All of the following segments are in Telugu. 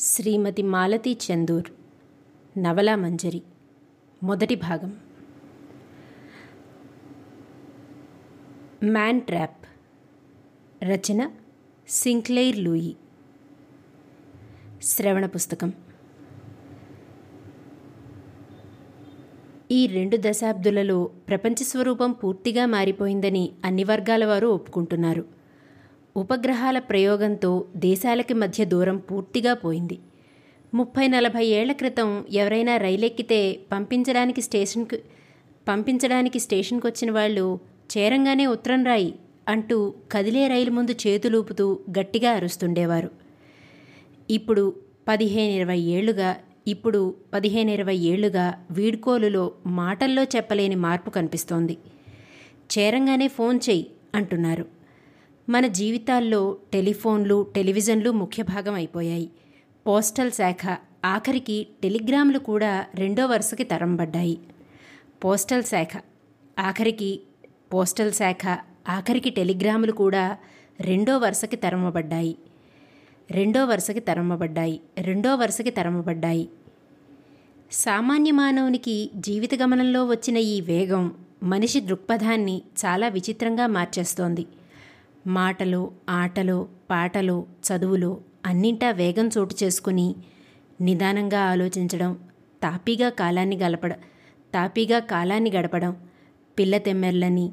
శ్రీమతి మాలతీ చందూర్. నవలా మంజరి. మొదటి భాగం. Man trap. రచన సింక్లెయిర్ లూయి. శ్రవణ పుస్తకం. ఈ రెండు దశాబ్దులలో ప్రపంచ స్వరూపం పూర్తిగా మారిపోయిందని అన్ని వర్గాల వారు ఒప్పుకుంటున్నారు. ఉపగ్రహాల ప్రయోగంతో దేశాలకి మధ్య దూరం పూర్తిగా పోయింది. ముప్పై నలభై ఏళ్ళ క్రితం ఎవరైనా రైలెక్కితే పంపించడానికి స్టేషన్కి పంపించడానికి స్టేషన్కి వచ్చిన వాళ్ళు చేరంగానే ఉత్తరం రాయి అంటూ కదిలే రైలు ముందు చేతులూపుతూ గట్టిగా అరుస్తుండేవారు. ఇప్పుడు పదిహేను ఇరవై ఏళ్ళుగా ఇప్పుడు పదిహేను ఇరవై ఏళ్ళుగా వీడ్కోలులో మాటల్లో చెప్పలేని మార్పు కనిపిస్తోంది. చేరంగానే ఫోన్ చెయ్యి అంటున్నారు. మన జీవితాల్లో టెలిఫోన్లు టెలివిజన్లు ముఖ్య భాగం అయిపోయాయి. పోస్టల్ శాఖ ఆఖరికి టెలిగ్రాములు కూడా రెండో వరుసకి తరంబడ్డాయి. పోస్టల్ శాఖ ఆఖరికి పోస్టల్ శాఖ ఆఖరికి టెలిగ్రాములు కూడా రెండో వరుసకి తరమబడ్డాయి రెండో వరుసకి తరమబడ్డాయి రెండో వరుసకి తరమబడ్డాయి సామాన్య మానవునికి జీవిత గమనంలో వచ్చిన ఈ వేగం మనిషి దృక్పథాన్ని చాలా విచిత్రంగా మార్చేస్తోంది. మాటలో ఆటలో పాటలో చదువులో అన్నింటా వేగం చోటు చేసుకుని నిదానంగా ఆలోచించడం తాపీగా కాలాన్ని గలపడ తాపీగా కాలాన్ని గడపడం పిల్ల తెమ్మెర్లని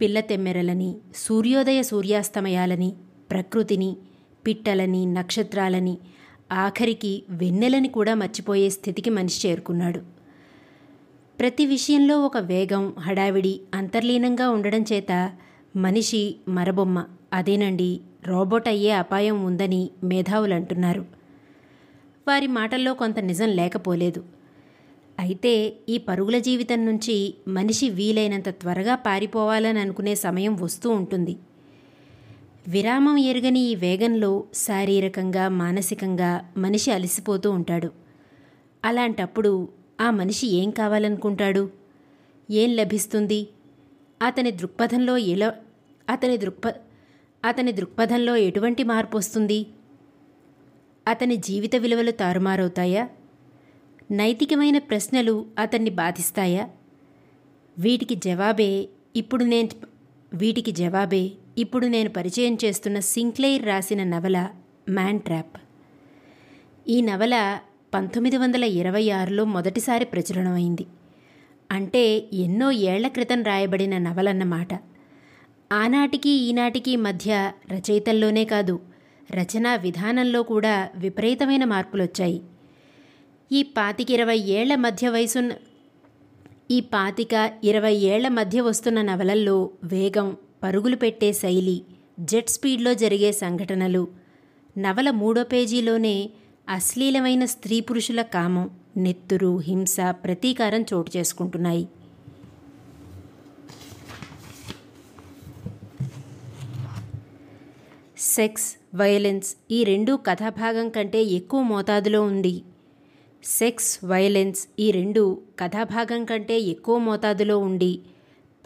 పిల్ల తెమ్మెరలని సూర్యోదయ సూర్యాస్తమయాలని ప్రకృతిని పిట్టలని నక్షత్రాలని ఆఖరికి వెన్నెలని కూడా మర్చిపోయే స్థితికి మనిషి చేరుకున్నాడు. ప్రతి విషయంలో ఒక వేగం హడావిడి అంతర్లీనంగా ఉండడం చేత మనిషి మరబొమ్మ. అదేనండి రోబోట్ అయ్యే అపాయం ఉందని మేధావులు అంటున్నారు వారి మాటల్లో కొంత నిజం లేకపోలేదు. అయితే ఈ పరుగుల జీవితం నుంచి మనిషి వీలైనంత త్వరగా పారిపోవాలని అనుకునే సమయం వస్తూ ఉంటుంది. విరామం ఎరుగని ఈ వేగంలో శారీరకంగా మానసికంగా మనిషి అలసిపోతూ ఉంటాడు. అలాంటప్పుడు ఆ మనిషి ఏం కావాలనుకుంటాడు? ఏం లభిస్తుంది? అతని దృక్పథంలో ఎలా అతని దృక్ప అతని దృక్పథంలో ఎటువంటి మార్పు వస్తుంది? అతని జీవిత విలువలు తారుమారవుతాయా? నైతికమైన ప్రశ్నలు అతన్ని బాధిస్తాయా? వీటికి జవాబే ఇప్పుడు నేను వీటికి జవాబే ఇప్పుడు నేను పరిచయం చేస్తున్న సింక్లెయిర్ రాసిన నవల మ్యాన్ ట్రాప్. ఈ నవల పంతొమ్మిది వందల ఇరవై ఆరులో మొదటిసారి ప్రచురణమైంది. అంటే ఎన్నో ఏళ్ళ క్రితం రాయబడిన నవలన్నమాట. ఆనాటికి ఈనాటికి మధ్య రచయితల్లోనే కాదు రచనా విధానంలో కూడా విపరీతమైన మార్పులొచ్చాయి. ఈ పాతిక ఇరవై ఏళ్ళ మధ్య వయసున్న ఈ పాతిక ఇరవై ఏళ్ళ మధ్య వస్తున్న నవలల్లో వేగం పరుగులు పెట్టే శైలి జెట్ స్పీడ్లో జరిగే సంఘటనలు నవల మూడో పేజీలోనే అశ్లీలమైన స్త్రీ పురుషుల కామం నెత్తురు హింస ప్రతీకారం చోటు చేసుకుంటున్నాయి. సెక్స్ వయలెన్స్ ఈ రెండు కథాభాగం కంటే ఎక్కువ మోతాదులో ఉంది. సెక్స్ వయలెన్స్ ఈ రెండు కథాభాగం కంటే ఎక్కువ మోతాదులో ఉండి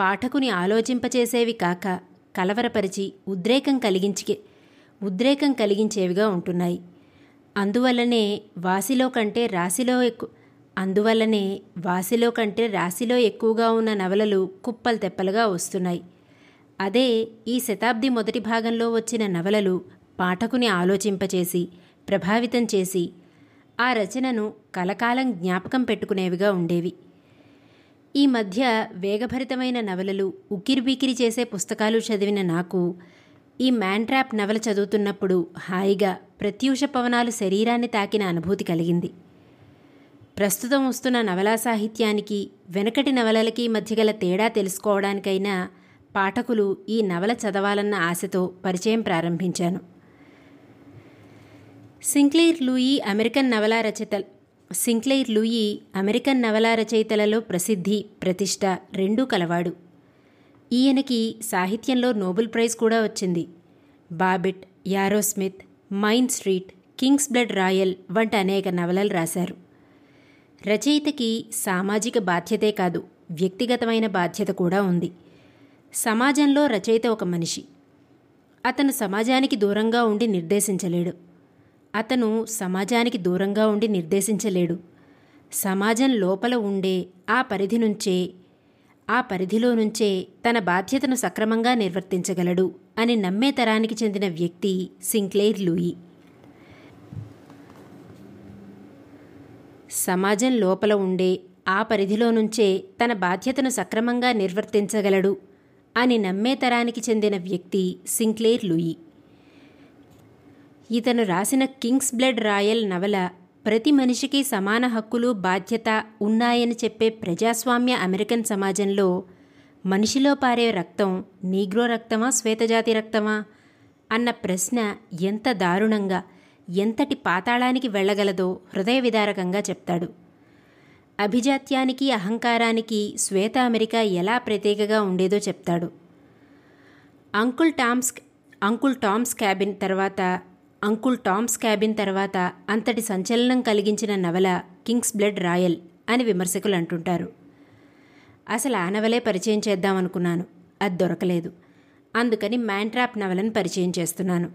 పాఠకుని ఆలోచింపచేసేవి కాక కలవరపరిచి ఉద్రేకం కలిగించే ఉద్రేకం కలిగించేవిగా ఉంటున్నాయి. అందువల్లనే వాసిలో కంటే రాశిలో ఎక్కువ అందువల్లనే వాసిలో కంటే రాశిలో ఎక్కువగా ఉన్న నవలలు కుప్పలు తెప్పలుగా వస్తున్నాయి. అదే ఈ శతాబ్ది మొదటి భాగంలో వచ్చిన నవలలు పాఠకుని ఆలోచింపచేసి ప్రభావితం చేసి ఆ రచనను కలకాలం జ్ఞాపకం పెట్టుకునేవిగా ఉండేవి. ఈ మధ్య వేగభరితమైన నవలలు ఉక్కిరిబిక్కిరి చేసే పుస్తకాలు చదివిన నాకు ఈ మ్యాన్ట్రాప్ నవల చదువుతున్నప్పుడు హాయిగా ప్రత్యూష పవనాలు శరీరాన్ని తాకిన అనుభూతి కలిగింది. ప్రస్తుతం వస్తున్న నవలా సాహిత్యానికి వెనకటి నవలలకి మధ్య గల తేడా తెలుసుకోవడానికైనా పాఠకులు ఈ నవల చదవాలన్న ఆశతో పరిచయం ప్రారంభించాను. సింక్లెయిర్ లూయి అమెరికన్ నవలా రచయిత సింక్లెయిర్ లూయి అమెరికన్ నవలా రచయితలలో ప్రసిద్ధి ప్రతిష్ట రెండూ కలవాడు. ఈయనకి సాహిత్యంలో నోబెల్ ప్రైజ్ కూడా వచ్చింది. Babbitt Arrowsmith Main Street Kingsblood Royal వంటి అనేక నవలలు రాశారు. రచయితకి సామాజిక బాధ్యతే కాదు వ్యక్తిగతమైన బాధ్యత కూడా ఉంది. సమాజంలో రచయిత ఒక మనిషి. అతను సమాజానికి దూరంగా ఉండి నిర్దేశించలేడు. అతను సమాజానికి దూరంగా ఉండి నిర్దేశించలేడు. సమాజం లోపల ఉండే ఆ పరిధి నుంచే ఆ పరిధిలో నుంచే తన బాధ్యతను సక్రమంగా నిర్వర్తించగలడు అని నమ్మే తరానికి చెందిన వ్యక్తి సింక్లేర్ లూయి. సమాజం లోపల ఉండే ఆ పరిధిలో నుంచే తన బాధ్యతను సక్రమంగా నిర్వర్తించగలడు అని నమ్మే తరానికి చెందిన వ్యక్తి సింక్లేర్ లూయి. ఇతను రాసిన కింగ్స్ బ్లడ్ రాయల్ నవల ప్రతి మనిషికి సమాన హక్కులు బాధ్యత ఉన్నాయని చెప్పే ప్రజాస్వామ్య అమెరికన్ సమాజంలో మనిషిలో పారే రక్తం నీగ్రో రక్తమా శ్వేతజాతి రక్తమా అన్న ప్రశ్న ఎంత దారుణంగా ఎంతటి పాతాళానికి వెళ్ళగలదో హృదయ విదారకంగా చెప్తాడు. అభిజాత్యానికి అహంకారానికి శ్వేత అమెరికా ఎలా ప్రత్యేకగా ఉండేదో చెప్తాడు. Uncle Tom's Uncle Tom's Cabin తర్వాత అంకుల్ టామ్స్ క్యాబిన్ తర్వాత అంతటి సంచలనం కలిగించిన నవల కింగ్స్ బ్లడ్ రాయల్ అని విమర్శకులు అంటుంటారు. అసలు ఆ నవలే పరిచయం చేద్దామనుకున్నాను. అది దొరకలేదు. అందుకని మ్యాంట్రాప్ నవలను పరిచయం చేస్తున్నాను.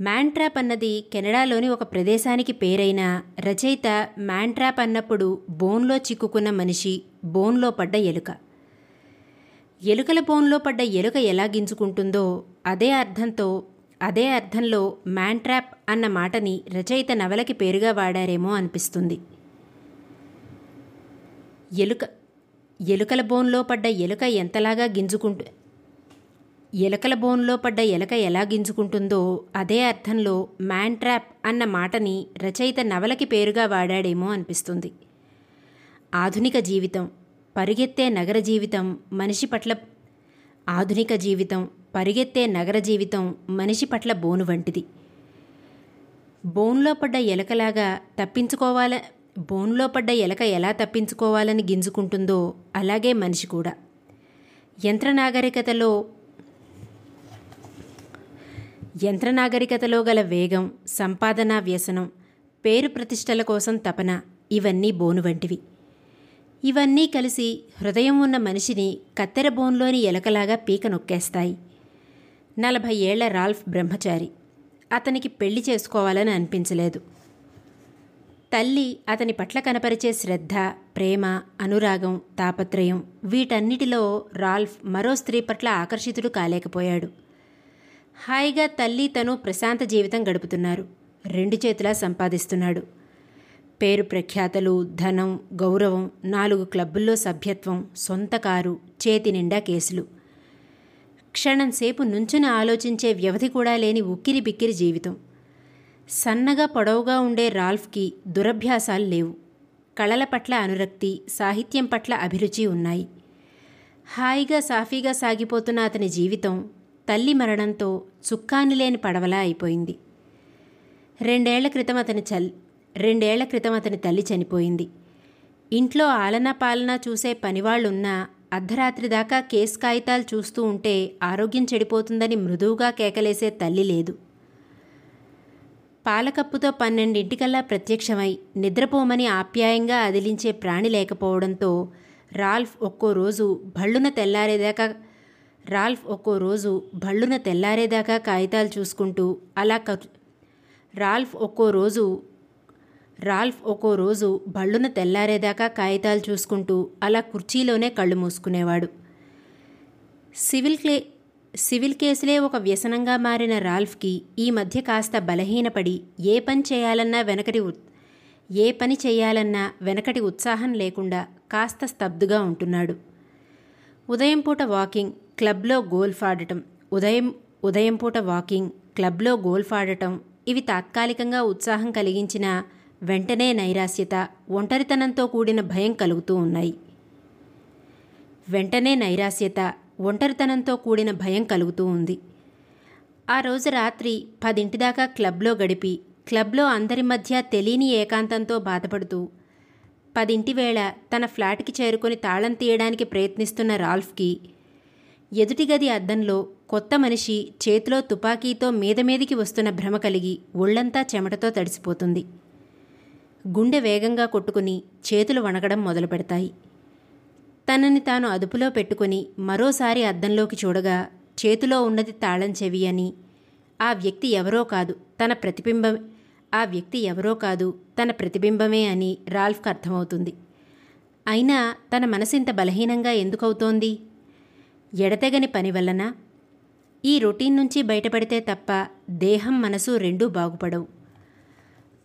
మ్యాంట్రాప్ అన్నది కెనడాలోని ఒక ప్రదేశానికి పేరైన రచయిత మ్యాంట్రాప్ అన్నప్పుడు బోన్లో చిక్కుకున్న మనిషి బోన్లో పడ్డ ఎలుక. ఎలుకల బోన్లో పడ్డ ఎలుక ఎలా గింజుకుంటుందో అదే అర్థంతో అదే అర్థంలో మ్యాంట్రాప్ అన్న మాటని రచయిత నవలకి పేరుగా వాడారేమో అనిపిస్తుంది. ఎలుక ఎలుకల బోన్లో పడ్డ ఎలుక ఎంతలాగా గింజుకుంటు ఎలకల బోన్లో పడ్డ ఎలక ఎలా గింజుకుంటుందో అదే అర్థంలో మ్యాంట్రాప్ అన్న మాటని రచయిత నవలకి పేరుగా వాడాడేమో అనిపిస్తుంది. ఆధునిక జీవితం పరిగెత్తే నగర జీవితం మనిషి పట్ల ఆధునిక జీవితం పరిగెత్తే నగర జీవితం మనిషి పట్ల బోను వంటిది. బోన్లో పడ్డ ఎలకలాగా తప్పించుకోవాల బోన్లో పడ్డ ఎలక ఎలా తప్పించుకోవాలని గింజుకుంటుందో అలాగే మనిషి కూడా. యంత్ర నాగరికతలో యంత్ర నాగరికతలో గల వేగం సంపాదనా వ్యసనం పేరు ప్రతిష్టల కోసం తపన ఇవన్నీ బోను వంటివి. ఇవన్నీ కలిసి హృదయం ఉన్న మనిషిని కత్తెర బోన్లోని ఎలకలాగా పీక నొక్కేస్తాయి. నలభై ఏళ్ళ రాల్ఫ్ బ్రహ్మచారి. అతనికి పెళ్ళి చేసుకోవాలని అనిపించలేదు. తల్లి అతని పట్ల కనపరిచే శ్రద్ధ ప్రేమ అనురాగం తాపత్రయం వీటన్నిటిలో రాల్ఫ్ మరో స్త్రీ పట్ల ఆకర్షితుడు కాలేకపోయాడు. హాయిగా తల్లి తను ప్రశాంత జీవితం గడుపుతున్నారు. రెండు చేతులా సంపాదిస్తున్నాడు. పేరు ప్రఖ్యాతలు ధనం గౌరవం నాలుగు క్లబ్బుల్లో సభ్యత్వం సొంత కారు చేతి నిండా కేసులు. క్షణంసేపు నుంచుని ఆలోచించే వ్యవధి కూడా లేని ఉక్కిరి బిక్కిరి జీవితం. సన్నగా పొడవుగా ఉండే రాల్ఫ్కి దురభ్యాసాలు లేవు. కళల పట్ల అనురక్తి సాహిత్యం పట్ల అభిరుచి ఉన్నాయి. హాయిగా సాఫీగా సాగిపోతున్న అతని జీవితం తల్లి మరణంతో చుక్కాని లేని పడవలా అయిపోయింది. రెండేళ్ళ క్రితం అతని చల్ రెండేళ్ళ క్రితం అతని తల్లి చనిపోయింది. ఇంట్లో ఆలనా పాలనా చూసే పనివాళ్ళున్నా అర్ధరాత్రి దాకా కేసు కాగితాలు చూస్తూ ఉంటే ఆరోగ్యం చెడిపోతుందని మృదువుగా కేకలేసే తల్లి లేదు. పాలకప్పుతో పన్నెండింటికల్లా ప్రత్యక్షమై నిద్రపోమని ఆప్యాయంగా అదిలించే ప్రాణి లేకపోవడంతో రాల్ఫ్ ఒక్కో రోజు భళ్ళున తెల్లారేదాకా రాల్ఫ్ ఒక్కో రోజు భళ్ళున తెల్లారేదాకా కాగితాలు చూసుకుంటూ అలా రాల్ఫ్ ఒక్కో రోజు రాల్ఫ్ ఒక్కో రోజు భళ్ళున తెల్లారేదాకా కాగితాలు చూసుకుంటూ అలా కుర్చీలోనే కళ్ళు మూసుకునేవాడు. సివిల్ క్లే సివిల్ కేసులే ఒక వ్యసనంగా మారిన రాల్ఫ్కి ఈ మధ్య కాస్త బలహీనపడి ఏ పని చేయాలన్నా వెనకటి ఏ పని చేయాలన్నా వెనకటి ఉత్సాహం లేకుండా కాస్త స్తబ్దుగా ఉంటున్నాడు. ఉదయం పూట వాకింగ్ క్లబ్లో గోల్ఫ్ ఆడటం ఉదయం ఉదయం పూట వాకింగ్ క్లబ్లో గోల్ఫ్ ఆడటం ఇవి తాత్కాలికంగా ఉత్సాహం కలిగించిన వెంటనే నైరాశ్యత ఒంటరితనంతో కూడిన భయం కలుగుతూ ఉన్నాయి. వెంటనే నైరాశ్యత ఒంటరితనంతో కూడిన భయం కలుగుతూ ఉంది. ఆ రోజు రాత్రి పదింటిదాకా క్లబ్లో గడిపి క్లబ్లో అందరి మధ్య తెలియని ఏకాంతంతో బాధపడుతూ పదింటి వేళ తన ఫ్లాట్కి చేరుకొని తాళం తీయడానికి ప్రయత్నిస్తున్న రాల్ఫ్కి ఎదుటి గది అద్దంలో కొత్త మనిషి చేతిలో తుపాకీతో మీద మీదికి వస్తున్న భ్రమ కలిగి ఒళ్ళంతా చెమటతో తడిసిపోతుంది. గుండె వేగంగా కొట్టుకుని చేతులు వణగడం మొదలు పెడతాయి తనని తాను అదుపులో పెట్టుకుని మరోసారి అద్దంలోకి చూడగా చేతిలో ఉన్నది తాళం చెవి అని ఆ వ్యక్తి ఎవరో కాదు తన ప్రతిబింబం ఆ వ్యక్తి ఎవరో కాదు తన ప్రతిబింబమే అని రాల్ఫ్కు అర్థమవుతుంది. అయినా తన మనసింత ఇంత బలహీనంగా ఎందుకవుతోంది? ఎడతెగని పని వలన ఈ రొటీన్ నుంచి బయటపడితే తప్ప దేహం మనసు రెండూ బాగుపడవు.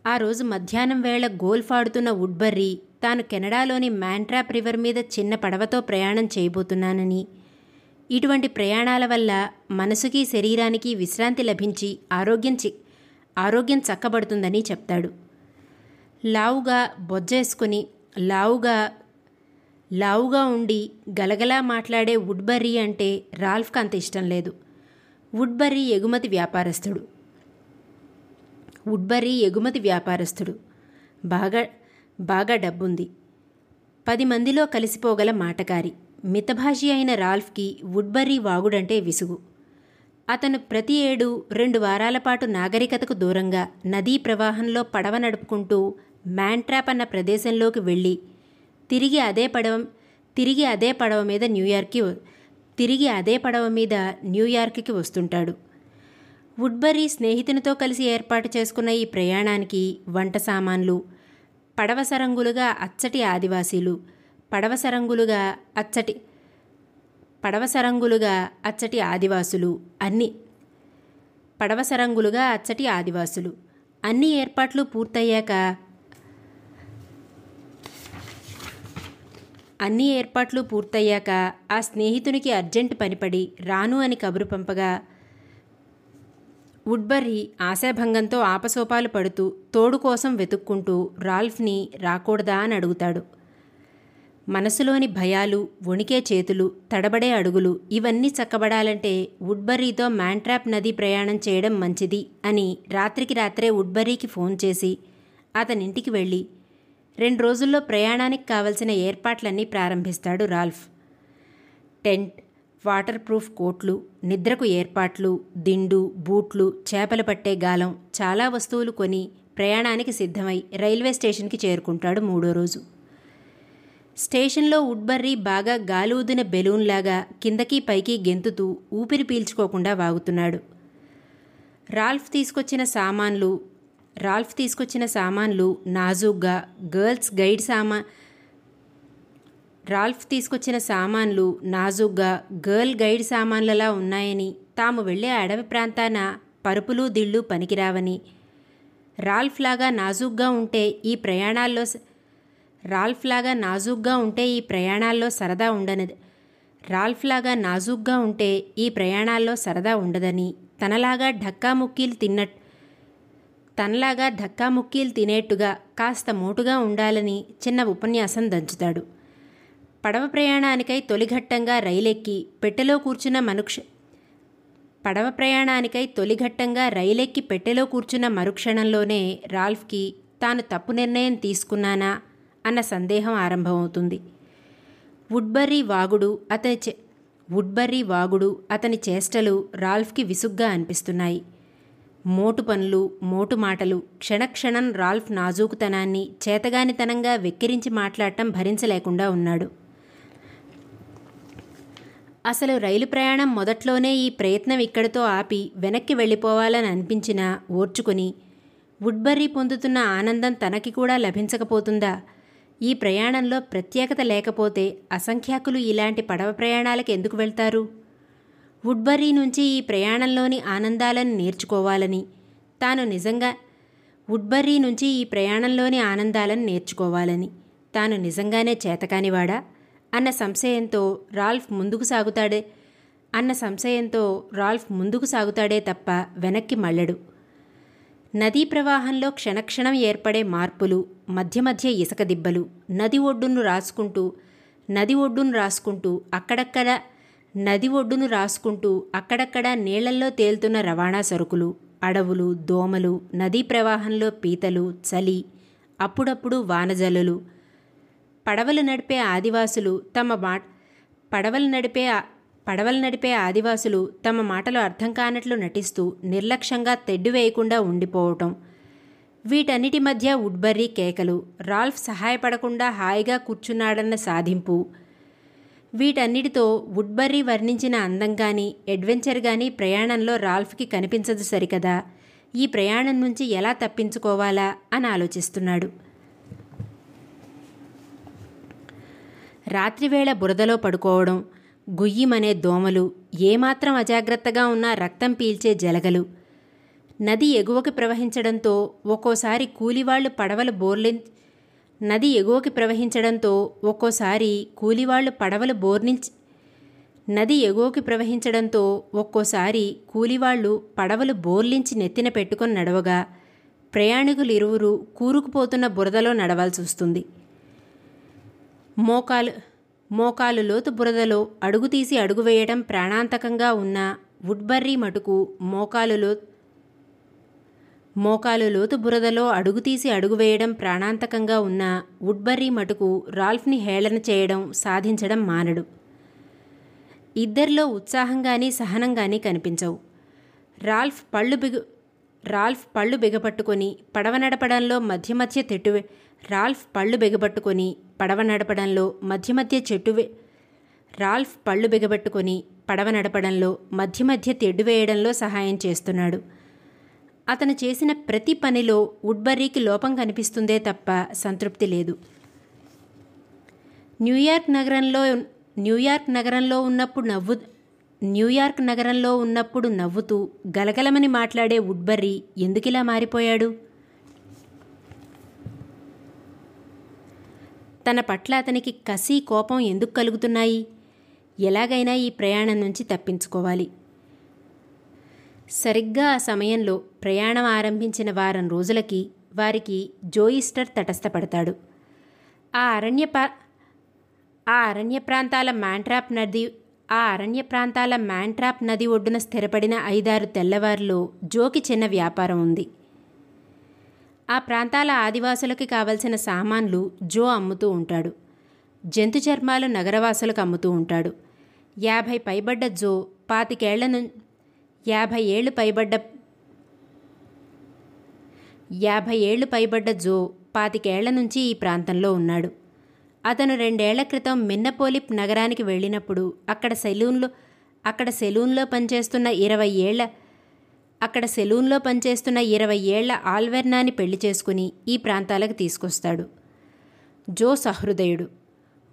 ఆ రోజు మధ్యాహ్నం వేళ గోల్ఫ్ ఆడుతున్న వుడ్బర్రీ తాను కెనడాలోని మ్యాంట్రాప్ రివర్ మీద చిన్న పడవతో ప్రయాణం చేయబోతున్నానని. ఇటువంటి ప్రయాణాల వల్ల మనసుకి శరీరానికి విశ్రాంతి లభించి ఆరోగ్యం చి ఆరోగ్యం చక్కబడుతుందని చెప్తాడు. లావుగా బొజ్జేసుకుని లావుగా లావుగా ఉండి గలగలా మాట్లాడే వుడ్బర్రీ అంటే రాల్ఫ్కి అంత ఇష్టం లేదు. వుడ్బర్రీ ఎగుమతి వ్యాపారస్తుడు. వుడ్బర్రీ ఎగుమతి వ్యాపారస్తుడు. బాగా బాగా డబ్బుంది. పది మందిలో కలిసిపోగల మాటకారి. మితభాషి అయిన రాల్ఫ్కి వుడ్బర్రీ వాగుడంటే విసుగు. అతను ప్రతి ఏడు రెండు వారాల పాటు నాగరికతకు దూరంగా నదీ ప్రవాహంలో పడవ నడుపుకుంటూ మ్యాంట్రాప్ అన్న ప్రదేశంలోకి వెళ్ళి తిరిగి అదే పడవ తిరిగి అదే పడవ మీద న్యూయార్క్కి తిరిగి అదే పడవ మీద న్యూయార్క్కి వస్తుంటాడు. వుడ్బరీ స్నేహితునితో కలిసి ఏర్పాటు చేసుకున్న ఈ ప్రయాణానికి వంట సామాన్లు పడవ సరంగులుగా అచ్చటి ఆదివాసీలు పడవ సరంగులుగా అచ్చటి పడవ సరంగులుగా అచ్చటి ఆదివాసులు అన్ని పడవ సరంగులుగా అచ్చటి ఆదివాసులు అన్ని ఏర్పాట్లు పూర్తయ్యాక అన్ని ఏర్పాట్లు పూర్తయ్యాక ఆ స్నేహితునికి అర్జెంట్ పనిపడి రాను అని కబురు పంపగా వుడ్బర్రీ ఆశాభంగంతో ఆపసోపాలు పడుతూ తోడు కోసం వెతుక్కుంటూ రాల్ఫ్ని రాకూడదా అని అడుగుతాడు. మనసులోని భయాలు వణికే చేతులు తడబడే అడుగులు ఇవన్నీ చక్కబడాలంటే వుడ్బర్రీతో మ్యాంట్రాప్ నది ప్రయాణం చేయడం మంచిది అని రాత్రికి రాత్రే వుడ్బర్రీకి ఫోన్ చేసి అతనింటికి వెళ్ళి రెండు రోజుల్లో ప్రయాణానికి కావలసిన ఏర్పాట్లన్నీ ప్రారంభిస్తాడు రాల్ఫ్. టెంట్ వాటర్ ప్రూఫ్ కోట్లు నిద్రకు ఏర్పాట్లు దిండు బూట్లు చేపలు పట్టే గాలం చాలా వస్తువులు కొని ప్రయాణానికి సిద్ధమై రైల్వే స్టేషన్కి చేరుకుంటాడు మూడో రోజు. స్టేషన్లో ఉడ్బర్రీ బాగా గాలూదిన బెలూన్లాగా కిందకి పైకి గెంతుతూ ఊపిరి పీల్చుకోకుండా వాగుతున్నాడు. రాల్ఫ్ తీసుకొచ్చిన సామాన్లు రాల్ఫ్ తీసుకొచ్చిన సామాన్లు నాజూగ్గా గర్ల్స్ గైడ్ సామా రాల్ఫ్ తీసుకొచ్చిన సామాన్లు నాజుగ్గా గర్ల్ గైడ్ సామాన్లలా ఉన్నాయని తాము వెళ్ళే అడవి ప్రాంతాన పరుపులు దిళ్ళు పనికిరావని. రాల్ఫ్ లాగా నాజూగ్గా ఉంటే ఈ ప్రయాణాల్లో రాల్ఫ్ లాగా నాజూగ్గా ఉంటే ఈ ప్రయాణాల్లో సరదా ఉండనది. రాల్ఫ్ లాగా నాజూగ్గా ఉంటే ఈ ప్రయాణాల్లో సరదా ఉండదని తనలాగా ఢక్కా ముక్కీలు తిన్నట్టు తనలాగా ధక్కాముక్కీలు తినేట్టుగా కాస్త మోటుగా ఉండాలని చిన్న ఉపన్యాసం దంచుతాడు. పడవ ప్రయాణానికై తొలిఘట్టంగా రైలెక్కి పెట్టెలో కూర్చున్న మనుక్ష పడవ ప్రయాణానికై తొలిఘట్టంగా రైలెక్కి పెట్టెలో కూర్చున్న మరుక్షణంలోనే రాల్ఫ్కి తాను తప్పు నిర్ణయం తీసుకున్నానా అన్న సందేహం ఆరంభమవుతుంది. వుడ్బర్రీ వాగుడు అతని చే వుడ్బర్రీ వాగుడు అతని చేష్టలు రాల్ఫ్కి విసుగ్గా అనిపిస్తున్నాయి. మోటు పనులు మోటు మాటలు క్షణక్షణం రాల్ఫ్ నాజూకుతనాన్ని చేతగానితనంగా వెక్కిరించి మాట్లాడటం భరించలేకుండా ఉన్నాడు. అసలు రైలు ప్రయాణం మొదట్లోనే ఈ ప్రయత్నం ఇక్కడితో ఆపి వెనక్కి వెళ్ళిపోవాలని అనిపించినా ఓర్చుకుని వుడ్బర్రీ పొందుతున్న ఆనందం తనకి కూడా లభించకపోతుందా? ఈ ప్రయాణంలో ప్రత్యేకత లేకపోతే అసంఖ్యాకులు ఇలాంటి పడవ ప్రయాణాలకు ఎందుకు వెళ్తారు? వుడ్బర్రీ నుంచి ఈ ప్రయాణంలోని ఆనందాలను నేర్చుకోవాలని. తాను నిజంగా వుడ్బర్రీ నుంచి ఈ ప్రయాణంలోని ఆనందాలను నేర్చుకోవాలని. తాను నిజంగానే చేతకానివాడా? అన్న సంశయంతో రాల్ఫ్ ముందుకు సాగుతాడే అన్న సంశయంతో రాల్ఫ్ ముందుకు సాగుతాడే తప్ప వెనక్కి మళ్ళడు. నదీ ప్రవాహంలో క్షణక్షణం ఏర్పడే మార్పులు మధ్య మధ్య ఇసుక దిబ్బలు నది ఒడ్డును రాసుకుంటూ నది ఒడ్డును రాసుకుంటూ అక్కడక్కడ నది ఒడ్డును రాసుకుంటూ అక్కడక్కడ నీళ్ళల్లో తేలుతున్న రవాణా సరుకులు అడవులు దోమలు నదీ ప్రవాహంలో పీతలు చలి అప్పుడప్పుడు వానజల్లులు. పడవలు నడిపే ఆదివాసులు తమ మాట పడవలు నడిపే పడవలు నడిపే ఆదివాసులు తమ మాటలు అర్థం కానట్లు నటిస్తూ నిర్లక్ష్యంగా తెడ్డు వేయకుండా ఉండిపోవటం. వీటన్నిటి మధ్య ఉడ్బర్రీ కేకలు. రాల్ఫ్ సహాయపడకుండా హాయిగా కూర్చున్నాడన్న సాధింపు. వీటన్నిటితో వుడ్బర్రీ వర్ణించిన అందం కానీ అడ్వెంచర్ కానీ ప్రయాణంలో రాల్ఫ్కి కనిపించదు సరికదా? ఈ ప్రయాణం నుంచి ఎలా తప్పించుకోవాలా? అని ఆలోచిస్తున్నాడు. రాత్రివేళ బురదలో పడుకోవడం గుయ్యిమనే దోమలు ఏమాత్రం అజాగ్రత్తగా ఉన్నా రక్తం పీల్చే జలగలు. నది ఎగువకి ప్రవహించడంతో ఒక్కోసారి కూలివాళ్ళు పడవలు బోర్లి నది ఎగువకి ప్రవహించడంతో ఒక్కోసారి కూలివాళ్ళు పడవలు బోర్నించి నది ఎగువకి ప్రవహించడంతో ఒక్కోసారి కూలివాళ్ళు పడవలు బోర్లించి నెత్తిన పెట్టుకొని నడవగా ప్రయాణికులు ఇరువురు కూరుకుపోతున్న బురదలో నడవాల్సి వస్తుంది. మోకాలు మోకాలు లోతు బురదలో అడుగు తీసి అడుగు వేయడం ప్రాణాంతకంగా ఉన్న వుడ్బర్రీ మటుకు మోకాలులో మోకాలు లోతు బురదలో అడుగుతీసి అడుగువేయడం అడుగు వేయడం ప్రాణాంతకంగా ఉన్న వుడ్బర్రీ మటుకు రాల్ఫ్ని హేళన చేయడం సాధించడం మానడు. ఇద్దరిలో ఉత్సాహంగాని సహనంగాని కనిపించవు. రాల్ఫ్ పళ్ళు బిగు రాల్ఫ్ పళ్ళు బిగపట్టుకొని పడవ నడపడంలో మధ్య మధ్య తెట్టు రాల్ఫ్ పళ్ళు బిగపట్టుకొని పడవ నడపడంలో మధ్య మధ్య చెట్టు రాల్ఫ్ పళ్ళు బిగబట్టుకొని పడవ నడపడంలో మధ్య మధ్య తెడ్డు వేయడంలో సహాయం చేస్తున్నాడు. అతను చేసిన ప్రతి పనిలో ఉడ్బర్రీకి లోపం కనిపిస్తుందే తప్ప సంతృప్తి లేదు. న్యూయార్క్ నగరంలో న్యూయార్క్ నగరంలో ఉన్నప్పుడు నవ్వు న్యూయార్క్ నగరంలో ఉన్నప్పుడు నవ్వుతూ గలగలమని మాట్లాడే వుడ్బర్రీ ఎందుకిలా మారిపోయాడు? తన పట్ల అతనికి కసి కోపం ఎందుకు కలుగుతున్నాయి? ఎలాగైనా ఈ ప్రయాణం నుంచి తప్పించుకోవాలి. సరిగ్గా ఆ సమయంలో ప్రయాణం ఆరంభించిన వారం రోజులకి వారికి జోయిస్టర్ తటస్థపడతాడు. ఆ అరణ్య ఆ అరణ్య ప్రాంతాల మ్యాంట్రాప్ నది ఆ అరణ్య ప్రాంతాల మ్యాంట్రాప్ నది ఒడ్డున స్థిరపడిన ఐదారు తెల్లవారులో జోకి చిన్న వ్యాపారం ఉంది. ఆ ప్రాంతాల ఆదివాసులకి కావలసిన సామాన్లు జో అమ్ముతూ ఉంటాడు. జంతు చర్మాలు నగరవాసులకు అమ్ముతూ ఉంటాడు. యాభై పైబడ్డ జో పాతికేళ్ళ యాభై ఏళ్ళు పైబడ్డ యాభై ఏళ్ళు పైబడ్డ జో పాతికేళ్ళ నుంచి ఈ ప్రాంతంలో ఉన్నాడు. అతను రెండేళ్ళ క్రితం మిన్నపోలిప్ నగరానికి వెళ్ళినప్పుడు అక్కడ సెలూన్లో అక్కడ సెలూన్లో పనిచేస్తున్న ఇరవై ఏళ్ళ అక్కడ సెలూన్లో పనిచేస్తున్న ఇరవై ఏళ్ళ ఆల్వెర్నాని పెళ్ళి చేసుకుని ఈ ప్రాంతాలకు తీసుకొస్తాడు. జో సహృదయుడు.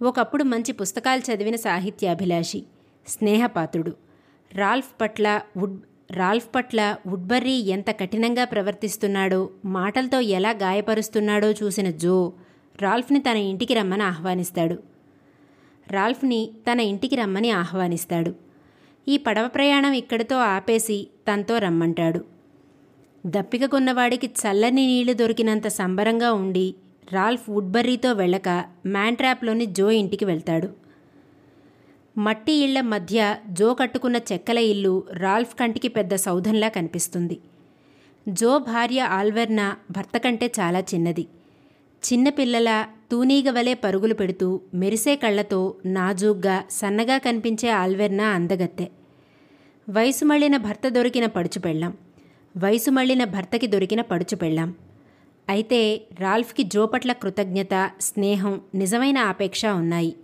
ఒకప్పుడు మంచి పుస్తకాలు చదివిన సాహిత్యాభిలాషి స్నేహపాత్రుడు. రాల్ఫ్ పట్ల వుడ్ రాల్ఫ్ పట్ల వుడ్బర్రీ ఎంత కఠినంగా ప్రవర్తిస్తున్నాడో మాటలతో ఎలా గాయపరుస్తున్నాడో చూసిన జో రాల్ఫ్ని తన ఇంటికి రమ్మని ఆహ్వానిస్తాడు. రాల్ఫ్ని తన ఇంటికి రమ్మని ఆహ్వానిస్తాడు. ఈ పడవ ప్రయాణం ఇక్కడితో ఆపేసి తనతో రమ్మంటాడు. దప్పిక కొన్నవాడికి చల్లని నీళ్ళు దొరికినంత సంబరంగా ఉండి రాల్ఫ్ వుడ్బర్రీతో వెళ్ళక మ్యాంట్రాప్లోని జో ఇంటికి వెళ్తాడు. మట్టి ఇళ్ళ మధ్య జో కట్టుకున్న చెక్కల ఇల్లు రాల్ఫ్ కంటికి పెద్ద సౌధంలా కనిపిస్తుంది. జో భార్య ఆల్వెర్నా భర్త కంటే చాలా చిన్నది. చిన్నపిల్లల తూనీగ వలె పరుగులు పెడుతూ మెరిసే కళ్ళతో నాజూగ్గా సన్నగా కనిపించే ఆల్వెర్నా అందగత్తె. వయసు మళ్ళిన భర్త దొరికిన పడుచు పెళ్ళాం. వయసు మళ్ళిన భర్తకి దొరికిన పడుచు పెళ్ళాం. అయితే రాల్ఫ్కి జో పట్ల కృతజ్ఞత స్నేహం నిజమైన ఆపేక్ష ఉన్నాయి.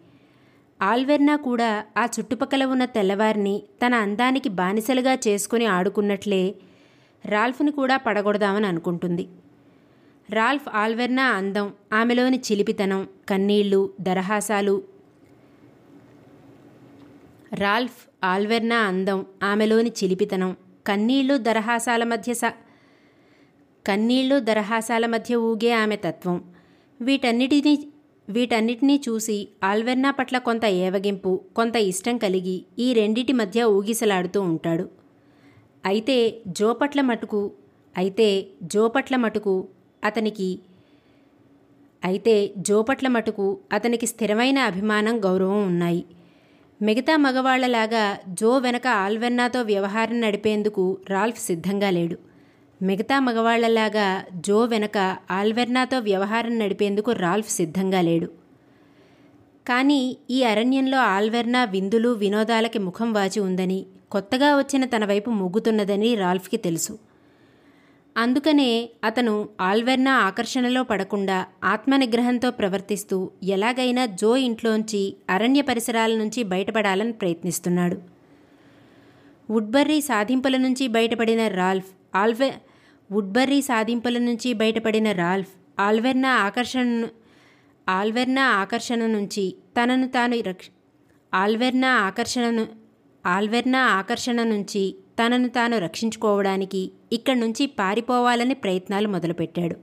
ఆల్వెర్నా కూడా ఆ చుట్టుపక్కల ఉన్న తెల్లవారిని తన అందానికి బానిసలుగా చేసుకుని ఆడుకున్నట్లే రాల్ఫ్ని కూడా పడగొడదామని అనుకుంటుంది. రాల్ఫ్ ఆల్వెర్నా అందం ఆమెలోని చిలిపితనం కన్నీళ్ళు దరహాసాలు. రాల్ఫ్ ఆల్వెర్నా అందం ఆమెలోని చిలిపితనం కన్నీళ్ళు దరహాసాల మధ్య స కన్నీళ్ళు దరహాసాల మధ్య ఊగే ఆమె తత్వం. వీటన్నిటినీ వీటన్నిటినీ చూసి ఆల్వెర్నా పట్ల కొంత ఏవగింపు కొంత ఇష్టం కలిగి ఈ రెండిటి మధ్య ఊగిసలాడుతూ ఉంటాడు. అయితే జో పట్ల మటుకు అయితే జో పట్ల మటుకు అతనికి అయితే జో పట్ల మటుకు అతనికి స్థిరమైన అభిమానం గౌరవం ఉన్నాయి. మిగతా మగవాళ్ళలాగా జో వెనక ఆల్వెన్నాతో వ్యవహారం నడిపేందుకు రాల్ఫ్ సిద్ధంగా లేడు. మిగతా మగవాళ్ళలాగా జో వెనక ఆల్వెర్నాతో వ్యవహారం నడిపేందుకు రాల్ఫ్ సిద్ధంగా లేడు. కానీ ఈ అరణ్యంలో ఆల్వెర్నా విందులు వినోదాలకి ముఖం వాచి ఉందని కొత్తగా వచ్చిన తన వైపు మొగ్గుతున్నదని రాల్ఫ్కి తెలుసు. అందుకనే అతను ఆల్వెర్నా ఆకర్షణలో పడకుండా ఆత్మనిగ్రహంతో ప్రవర్తిస్తూ ఎలాగైనా జో ఇంట్లోంచి అరణ్య పరిసరాల నుంచి బయటపడాలని ప్రయత్నిస్తున్నాడు. వుడ్బర్రీ సాధింపుల నుంచి బయటపడిన రాల్ఫ్ ఆల్వె వుడ్బర్రీ సాధింపుల నుంచి బయటపడిన రాల్ఫ్ ఆల్వెర్నా ఆకర్షణను ఆల్వెర్నా ఆకర్షణ నుంచి తనను తాను రక్ష ఆల్వెర్నా ఆకర్షణను ఆల్వెర్నా ఆకర్షణ నుంచి తనను తాను రక్షించుకోవడానికి ఇక్కడి నుంచి పారిపోవాలని ప్రయత్నాలు మొదలుపెట్టాడు.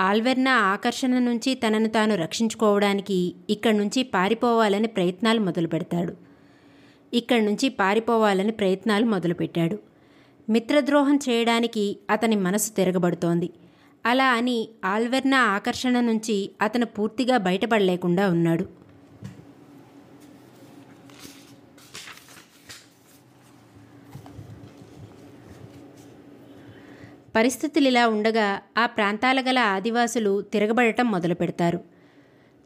ఆల్వెర్నా ఆకర్షణ నుంచి తనను తాను రక్షించుకోవడానికి ఇక్కడి నుంచి పారిపోవాలని ప్రయత్నాలు మొదలు పెడతాడు ఇక్కడి నుంచి పారిపోవాలని ప్రయత్నాలు మొదలుపెట్టాడు. మిత్రద్రోహం చేయడానికి అతని మనసు తిరగబడుతోంది. అలా అని ఆల్వెర్నా ఆకర్షణ నుంచి అతను పూర్తిగా బయటపడలేకుండా ఉన్నాడు. పరిస్థితులు ఇలా ఉండగా ఆ ప్రాంతాల గల ఆదివాసులు తిరగబడటం మొదలు పెడతారు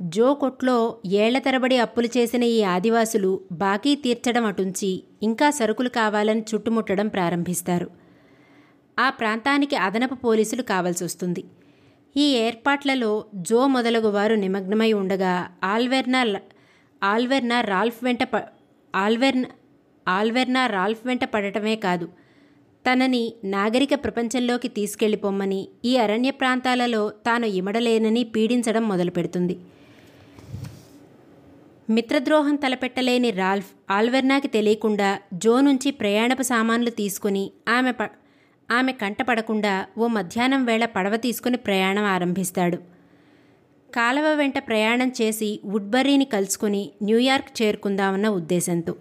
జో కొట్లో ఏళ్ళ తరబడి అప్పులు చేసిన ఈ ఆదివాసులు బాకీ తీర్చడం అటుంచి ఇంకా సరుకులు కావాలని చుట్టుముట్టడం ప్రారంభిస్తారు. ఆ ప్రాంతానికి అదనపు పోలీసులు కావాల్సి వస్తుంది. ఈ ఏర్పాట్లలో జో మొదలగు వారు నిమగ్నమై ఉండగా ఆల్వెర్నా ఆల్వెర్నా రాల్ఫ్ వెంట ప ఆల్వెర్న ఆల్వెర్నా రాల్ఫ్ వెంట పడటమే కాదు. తనని నాగరిక ప్రపంచంలోకి తీసుకెళ్ళిపోమ్మని ఈ అరణ్య ప్రాంతాలలో తాను ఇమడలేనని పీడించడం మొదలుపెడుతుంది. మిత్రద్రోహం తలపెట్టలేని రాల్ఫ్ ఆల్వెర్నాకి తెలియకుండా జో నుంచి ప్రయాణపు సామాన్లు తీసుకుని ఆమె ప ఆమె కంటపడకుండా ఓ మధ్యాహ్నం వేళ పడవ తీసుకుని ప్రయాణం ఆరంభిస్తాడు. కాలవ వెంట ప్రయాణం చేసి వుడ్బరీని కలుసుకుని న్యూయార్క్ చేరుకుందామన్న ఉద్దేశంతో.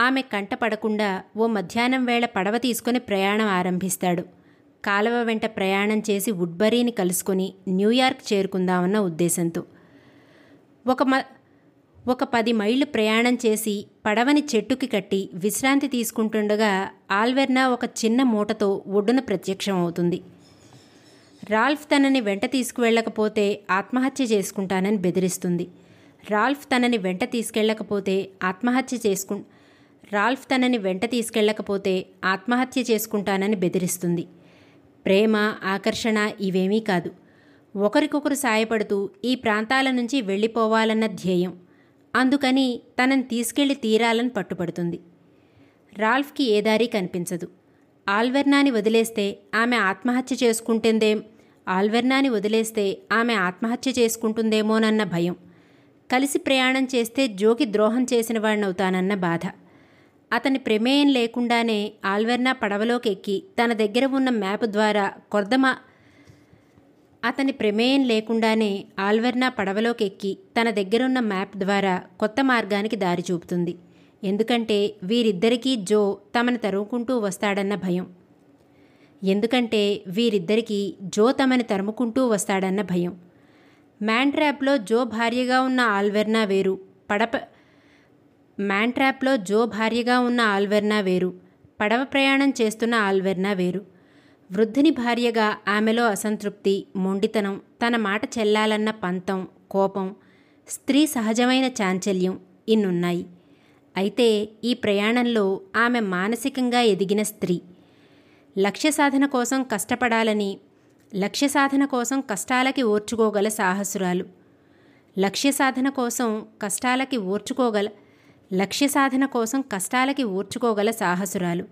ఆమె కంటపడకుండా ఓ మధ్యాహ్నం వేళ పడవ తీసుకుని ప్రయాణం ఆరంభిస్తాడు. కాలువ వెంట ప్రయాణం చేసి వుడ్బరీని కలుసుకొని న్యూయార్క్ చేరుకుందామన్న ఉద్దేశంతో. ఒక మ ఒక పది మైళ్ళు ప్రయాణం చేసి పడవని చెట్టుకి కట్టి విశ్రాంతి తీసుకుంటుండగా ఆల్వెర్నా ఒక చిన్న మూటతో ఒడ్డున ప్రత్యక్షమవుతుంది. రాల్ఫ్ తనని వెంట తీసుకువెళ్ళకపోతే ఆత్మహత్య చేసుకుంటానని బెదిరిస్తుంది. రాల్ఫ్ తనని వెంట తీసుకెళ్ళకపోతే ఆత్మహత్య చేసుకు రాల్ఫ్ తనని వెంట తీసుకెళ్ళకపోతే ఆత్మహత్య చేసుకుంటానని బెదిరిస్తుంది. ప్రేమ ఆకర్షణ ఇవేమీ కాదు. ఒకరికొకరు సాయపడుతూ ఈ ప్రాంతాల నుంచి వెళ్ళిపోవాలన్న ధ్యేయం. అందుకని తనని తీసుకెళ్ళి తీరాలని పట్టుపడుతుంది రాల్ఫ్కి ఏ దారి కనిపించదు. ఆల్వెర్నాని వదిలేస్తే ఆమె ఆత్మహత్య చేసుకుంటుందేం? ఆల్వెర్నాని వదిలేస్తే ఆమె ఆత్మహత్య చేసుకుంటుందేమోనన్న భయం. కలిసి ప్రయాణం చేస్తే జోకి ద్రోహం చేసిన వాడినవుతానన్న బాధ. అతని ప్రమేయం లేకుండానే ఆల్వెర్నా పడవలోకి ఎక్కి తన దగ్గర ఉన్న మ్యాప్ ద్వారా కొర్దమ అతని ప్రమేయం లేకుండానే ఆల్వెర్నా పడవలోకి ఎక్కి తన దగ్గరున్న మ్యాప్ ద్వారా కొత్త మార్గానికి దారి చూపుతుంది. ఎందుకంటే వీరిద్దరికీ జో తమను తరుముకుంటూ వస్తాడన్న భయం. ఎందుకంటే వీరిద్దరికీ జో తమని తరుముకుంటూ వస్తాడన్న భయం. మ్యాంట్రాప్లో జో భార్యగా ఉన్న ఆల్వెర్నా వేరు. పడప మ్యాంట్రాప్లో జో భార్యగా ఉన్న ఆల్వెర్నా వేరు. పడవ ప్రయాణం చేస్తున్న ఆల్వెర్నా వేరు. వృద్ధుని భార్యగా ఆమెలో అసంతృప్తి మొండితనం తన మాట చెల్లాలన్న పంతం కోపం స్త్రీ సహజమైన చాంచల్యం ఇన్నున్నాయి. అయితే ఈ ప్రయాణంలో ఆమె మానసికంగా ఎదిగిన స్త్రీ. లక్ష్య సాధన కోసం కష్టపడాలని లక్ష్య సాధన కోసం కష్టాలకి ఓర్చుకోగల సాహసురాలు. లక్ష్య సాధన కోసం కష్టాలకి ఓర్చుకోగల లక్ష్య సాధన కోసం కష్టాలకి ఓర్చుకోగల సాహసురాలు.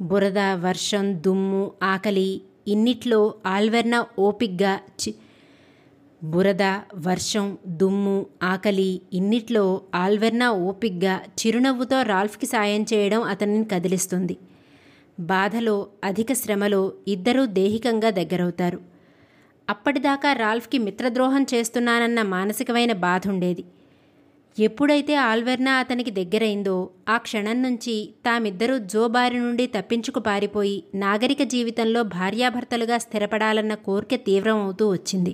బురద వర్షం దుమ్ము ఆకలి ఇన్నిట్లో ఆల్వెర్నా ఓపిగ్గా చి బురద వర్షం దుమ్ము ఆకలి ఇన్నిట్లో ఆల్వెర్నా ఓపిగ్గా చిరునవ్వుతో రాల్ఫ్కి సాయం చేయడం అతనిని కదిలిస్తుంది. బాధలో అధిక శ్రమలో ఇద్దరూ దేహికంగా దగ్గరవుతారు. అప్పటిదాకా రాల్ఫ్కి మిత్రద్రోహం చేస్తున్నానన్న మానసికమైన బాధ ఉండేది ఎప్పుడైతే ఆల్వెర్నా అతనికి దగ్గరైందో ఆ క్షణం నుంచి తామిద్దరూ జో బారి నుండి తప్పించుకు పారిపోయి నాగరిక జీవితంలో భార్యాభర్తలుగా స్థిరపడాలన్న కోరిక తీవ్రమవుతూ వచ్చింది.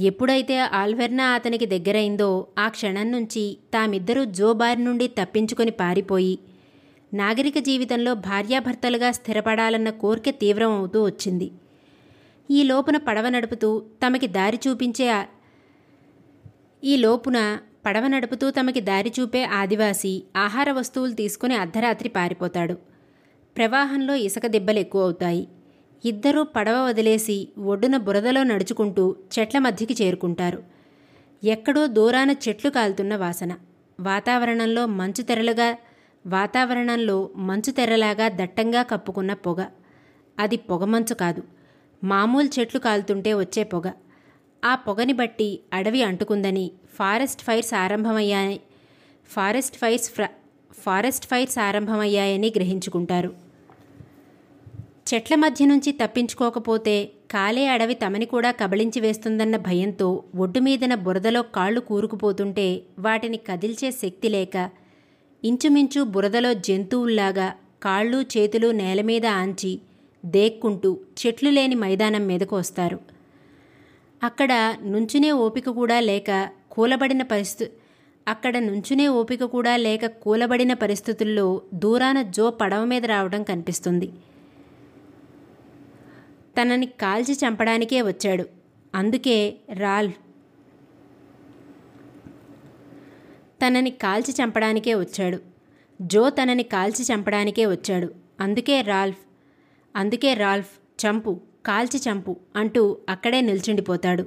ఎప్పుడైతే ఆల్వెర్నా అతనికి దగ్గరైందో ఆ క్షణం నుంచి తామిద్దరూ జో బారి నుండి తప్పించుకొని పారిపోయి నాగరిక జీవితంలో భార్యాభర్తలుగా స్థిరపడాలన్న కోరిక తీవ్రమవుతూ వచ్చింది. ఈ లోపున పడవ నడుపుతూ తమకి దారి చూపించే ఈ లోపున పడవ నడుపుతూ తమకి దారి చూపే ఆదివాసి ఆహార వస్తువులు తీసుకుని అర్ధరాత్రి పారిపోతాడు. ప్రవాహంలో ఇసుక దెబ్బలు ఎక్కువ అవుతాయి ఇద్దరూ పడవ వదిలేసి ఒడ్డున బురదలో నడుచుకుంటూ చెట్ల మధ్యకి చేరుకుంటారు. ఎక్కడో దూరాన చెట్లు కాలుతున్న వాసన. వాతావరణంలో మంచు తెరలుగా వాతావరణంలో మంచు తెరలాగా దట్టంగా కప్పుకున్న పొగ. అది పొగమంచు కాదు. మామూలు చెట్లు కాలుతుంటే వచ్చే పొగ. ఆ పొగని బట్టి అడవి అంటుకుందని ఫారెస్ట్ ఫైర్స్ ఆరంభమయ్యాయి. ఫారెస్ట్ ఫైర్స్ ఫ్ర ఫారెస్ట్ ఫైర్స్ ఆరంభమయ్యాయని గ్రహించుకుంటారు. చెట్ల మధ్య నుంచి తప్పించుకోకపోతే కాలే అడవి తమని కూడా కబళించి వేస్తుందన్న భయంతో ఒడ్డు మీదన బురదలో కాళ్ళు కూరుకుపోతుంటే వాటిని కదిల్చే శక్తి లేక ఇంచుమించు బురదలో జంతువుల్లాగా కాళ్ళు చేతులు నేల మీద ఆంచి దేక్కుంటూ చెట్లు లేని మైదానం మీదకు వస్తారు. అక్కడ నుంచునే ఓపిక కూడా లేక కూలబడిన పరిస్థితి అక్కడ నుంచునే ఓపిక కూడా లేక కూలబడిన పరిస్థితుల్లో దూరాన జో పడవ మీద రావడం కనిపిస్తుంది. తనని కాల్చి చంపడానికే వచ్చాడు. అందుకే రాల్. తనని కాల్చి చంపడానికే వచ్చాడు. జో తనని కాల్చి చంపడానికే వచ్చాడు. అందుకే రాల్ఫ్. అందుకే రాల్ఫ్ చంపు కాల్చి చంపు అంటూ అక్కడే నిల్చుండిపోతాడు.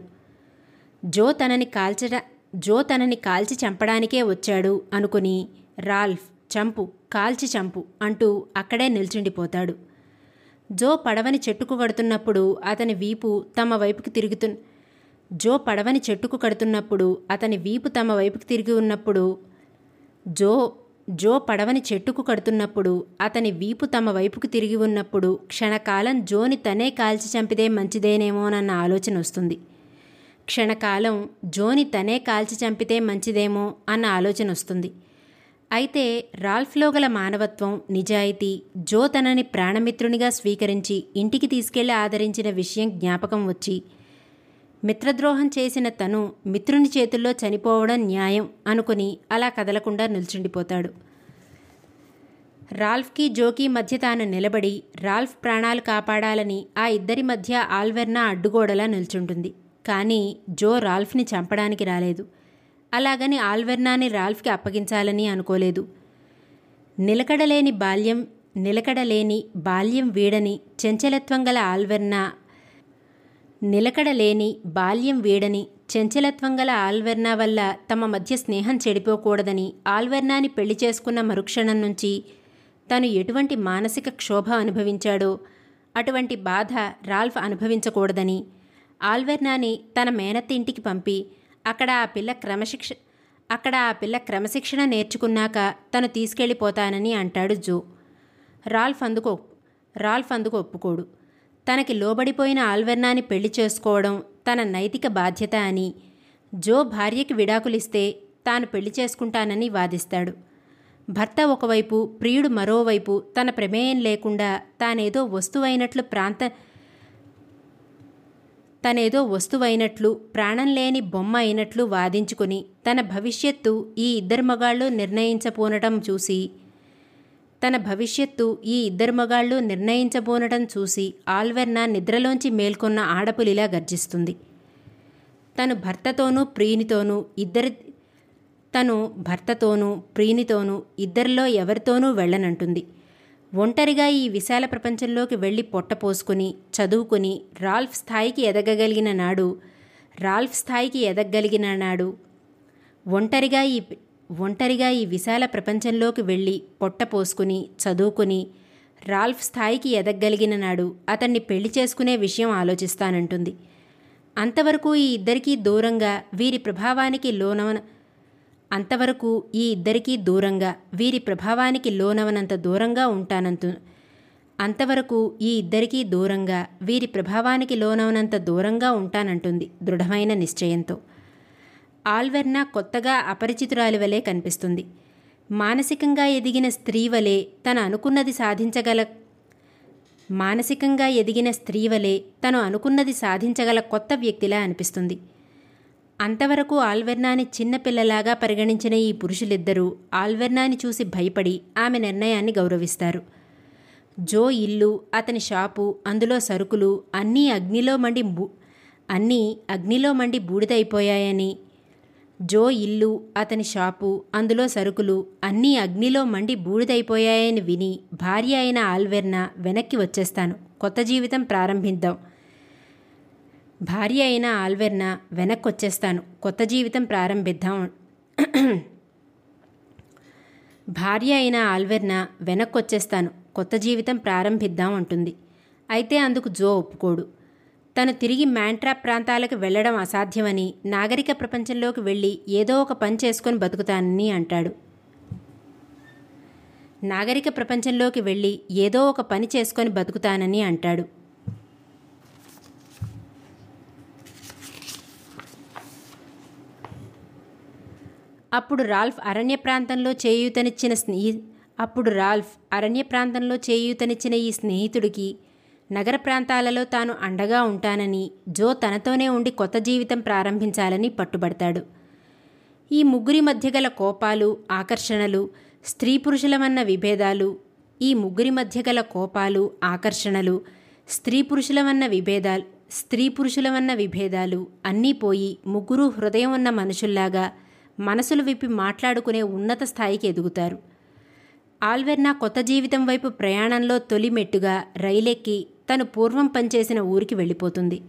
జో తనని కాల్చడ జో తనని కాల్చి చంపడానికే వచ్చాడు అనుకుని రాల్ఫ్ చంపు కాల్చి చంపు అంటూ అక్కడే నిల్చుండిపోతాడు. జో పడవని చెట్టుకు కడుతున్నప్పుడు అతని వీపు తమ వైపుకి తిరుగుతు జో పడవని చెట్టుకు కడుతున్నప్పుడు అతని వీపు తమ వైపుకి తిరిగి ఉన్నప్పుడు జో జో పడవని చెట్టుకు కడుతున్నప్పుడు అతని వీపు తమ వైపుకు తిరిగి ఉన్నప్పుడు క్షణకాలం జోని తనే కాల్చి చంపితే మంచిదేనేమోనన్న ఆలోచన వస్తుంది. క్షణకాలం జోని తనే కాల్చి చంపితే మంచిదేమో అన్న ఆలోచన వస్తుంది. అయితే రాల్ఫ్లో గల మానవత్వం నిజాయితీ జో తనని ప్రాణమిత్రునిగా స్వీకరించి ఇంటికి తీసుకెళ్ళి ఆదరించిన విషయం జ్ఞాపకం వచ్చి మిత్రద్రోహం చేసిన తను మిత్రుని చేతుల్లో చనిపోవడం న్యాయం అనుకుని అలా కదలకుండా నిల్చుండిపోతాడు. రాల్ఫ్కి జోకి మధ్య తాను నిలబడి రాల్ఫ్ ప్రాణాలు కాపాడాలని ఆ ఇద్దరి మధ్య ఆల్వెర్నా అడ్డుగోడలా నిల్చుంటుంది. కానీ జో రాల్ఫ్ని చంపడానికి రాలేదు. అలాగని ఆల్వెర్నాని రాల్ఫ్కి అప్పగించాలని అనుకోలేదు. నిలకడలేని బాల్యం నిలకడలేని బాల్యం వీడని చెంచలత్వం గల ఆల్వెర్నా నిలకడలేని బాల్యం వీడని చెంచలత్వం గల ఆల్వెర్నా వల్ల తమ మధ్య స్నేహం చెడిపోకూడదని ఆల్వెర్నాని పెళ్ళి చేసుకున్న మరుక్షణం నుంచి తను ఎటువంటి మానసిక క్షోభ అనుభవించాడో అటువంటి బాధ రాల్ఫ్ అనుభవించకూడదని ఆల్వెర్నాని తన మేనత్త ఇంటికి పంపి అక్కడ ఆ పిల్ల క్రమశిక్ష అక్కడ ఆ పిల్ల క్రమశిక్షణ నేర్చుకున్నాక తను తీసుకెళ్ళిపోతానని అంటాడు జో. రాల్ఫ్ అందుకో రాల్ఫ్ అందుకు ఒప్పుకోడు. తనకి లోబడిపోయిన ఆల్వెర్నాని పెళ్ళి చేసుకోవడం తన నైతిక బాధ్యత అని. జో భార్యకి విడాకులిస్తే తాను పెళ్ళి చేసుకుంటానని వాదిస్తాడు. భర్త ఒకవైపు ప్రియుడు మరోవైపు తన ప్రమేయం లేకుండా తానేదో వస్తువైనట్లు ప్రాంత తనేదో వస్తువైనట్లు ప్రాణం లేని బొమ్మ అయినట్లు వాదించుకుని తన భవిష్యత్తు ఈ ఇద్దరు మగాళ్ళు నిర్ణయించబోనటం చూసి తన భవిష్యత్తు ఈ ఇద్దరు మగాళ్ళు నిర్ణయించబోనడం చూసి ఆల్వెర్నా నిద్రలోంచి మేల్కొన్న ఆడపులిలా గర్జిస్తుంది. తను భర్తతోనూ ప్రీనితోనూ ఇద్దరి తను భర్తతోనూ ప్రీనితోనూ ఇద్దరిలో ఎవరితోనూ వెళ్ళనంటుంది. ఒంటరిగా ఈ విశాల ప్రపంచంలోకి వెళ్ళి పొట్టపోసుకుని చదువుకుని రాల్ఫ్ స్థాయికి ఎదగగలిగిన నాడు రాల్ఫ్ స్థాయికి ఎదగగలిగిన నాడు ఒంటరిగా ఈ ఒంటరిగా ఈ విశాల ప్రపంచంలోకి వెళ్ళి పొట్టపోసుకుని చదువుకుని రాల్ఫ్ స్థాయికి ఎదగగలిగిన నాడు అతన్ని పెళ్ళి చేసుకునే విషయం ఆలోచిస్తానంటుంది. అంతవరకు ఈ ఇద్దరికీ దూరంగా వీరి ప్రభావానికి లోనవన అంతవరకు ఈ ఇద్దరికీ దూరంగా వీరి ప్రభావానికి లోనవనంత దూరంగా ఉంటానంతు అంతవరకు ఈ ఇద్దరికీ దూరంగా వీరి ప్రభావానికి లోనవనంత దూరంగా ఉంటానంటుంది దృఢమైన నిశ్చయంతో. ఆల్వెర్నా కొత్తగా అపరిచితురాలి వలె కనిపిస్తుంది. మానసికంగా ఎదిగిన స్త్రీ వలె తను అనుకున్నది సాధించగల మానసికంగా ఎదిగిన స్త్రీ వలె తను అనుకున్నది సాధించగల కొత్త వ్యక్తిలా అనిపిస్తుంది. అంతవరకు ఆల్వెర్నాని చిన్నపిల్లలాగా పరిగణించిన ఈ పురుషులిద్దరూ ఆల్వెర్నాని చూసి భయపడి ఆమె నిర్ణయాన్ని గౌరవిస్తారు. జో ఇల్లు అతని షాపు అందులో సరుకులు అన్నీ అగ్నిలో మండి బూ అన్నీ అగ్నిలో మండి బూడిదైపోయాయని జో ఇల్లు అతని షాపు అందులో సరుకులు అన్నీ అగ్నిలో మండి బూడిదైపోయాయని విని భార్య అయిన ఆల్వెర్నా వెనక్కి వచ్చేస్తాను. కొత్త జీవితం ప్రారంభిద్దాం. భార్య అయిన ఆల్వెర్న వెనక్కొచ్చేస్తాను. కొత్త జీవితం ప్రారంభిద్దాం. భార్య అయిన ఆల్వెర్న వెనక్కొచ్చేస్తాను. కొత్త జీవితం ప్రారంభిద్దాం అంటుంది. అయితే అందుకు జో ఒప్పుకోడు. తను తిరిగి మ్యాంట్రా ప్రాంతాలకు వెళ్ళడం అసాధ్యమని నాగరిక ప్రపంచంలోకి వెళ్ళి ఏదో ఒక పని చేసుకొని బతుకుతానని అంటాడు. నాగరిక ప్రపంచంలోకి వెళ్ళి ఏదో ఒక పని చేసుకొని బతుకుతానని అంటాడు. అప్పుడు రాల్ఫ్ అరణ్య ప్రాంతంలో చేయూతనిచ్చిన స్నేహి అప్పుడు రాల్ఫ్ అరణ్య ప్రాంతంలో చేయూతనిచ్చిన ఈ స్నేహితుడికి నగర ప్రాంతాలలో తాను అండగా ఉంటానని జో తనతోనే ఉండి కొత్త జీవితం ప్రారంభించాలని పట్టుబడతాడు. ఈ ముగ్గురి మధ్య గల కోపాలు ఆకర్షణలు స్త్రీ పురుషులమన్న విభేదాలు ఈ ముగ్గురి మధ్య గల కోపాలు ఆకర్షణలు స్త్రీ పురుషులమన్న విభేదాలు స్త్రీ పురుషులమన్న విభేదాలు అన్నీ పోయి ముగ్గురు హృదయం ఉన్న మనుషుల్లాగా మనసులు విప్పి మాట్లాడుకునే ఉన్నత స్థాయికి ఎదుగుతారు. ఆల్వెర్నా కొత్త జీవితం వైపు ప్రయాణంలో తొలి మెట్టుగా రైలెక్కి తను పూర్వం పనిచేసిన ఊరికి వెళ్ళిపోతుంది.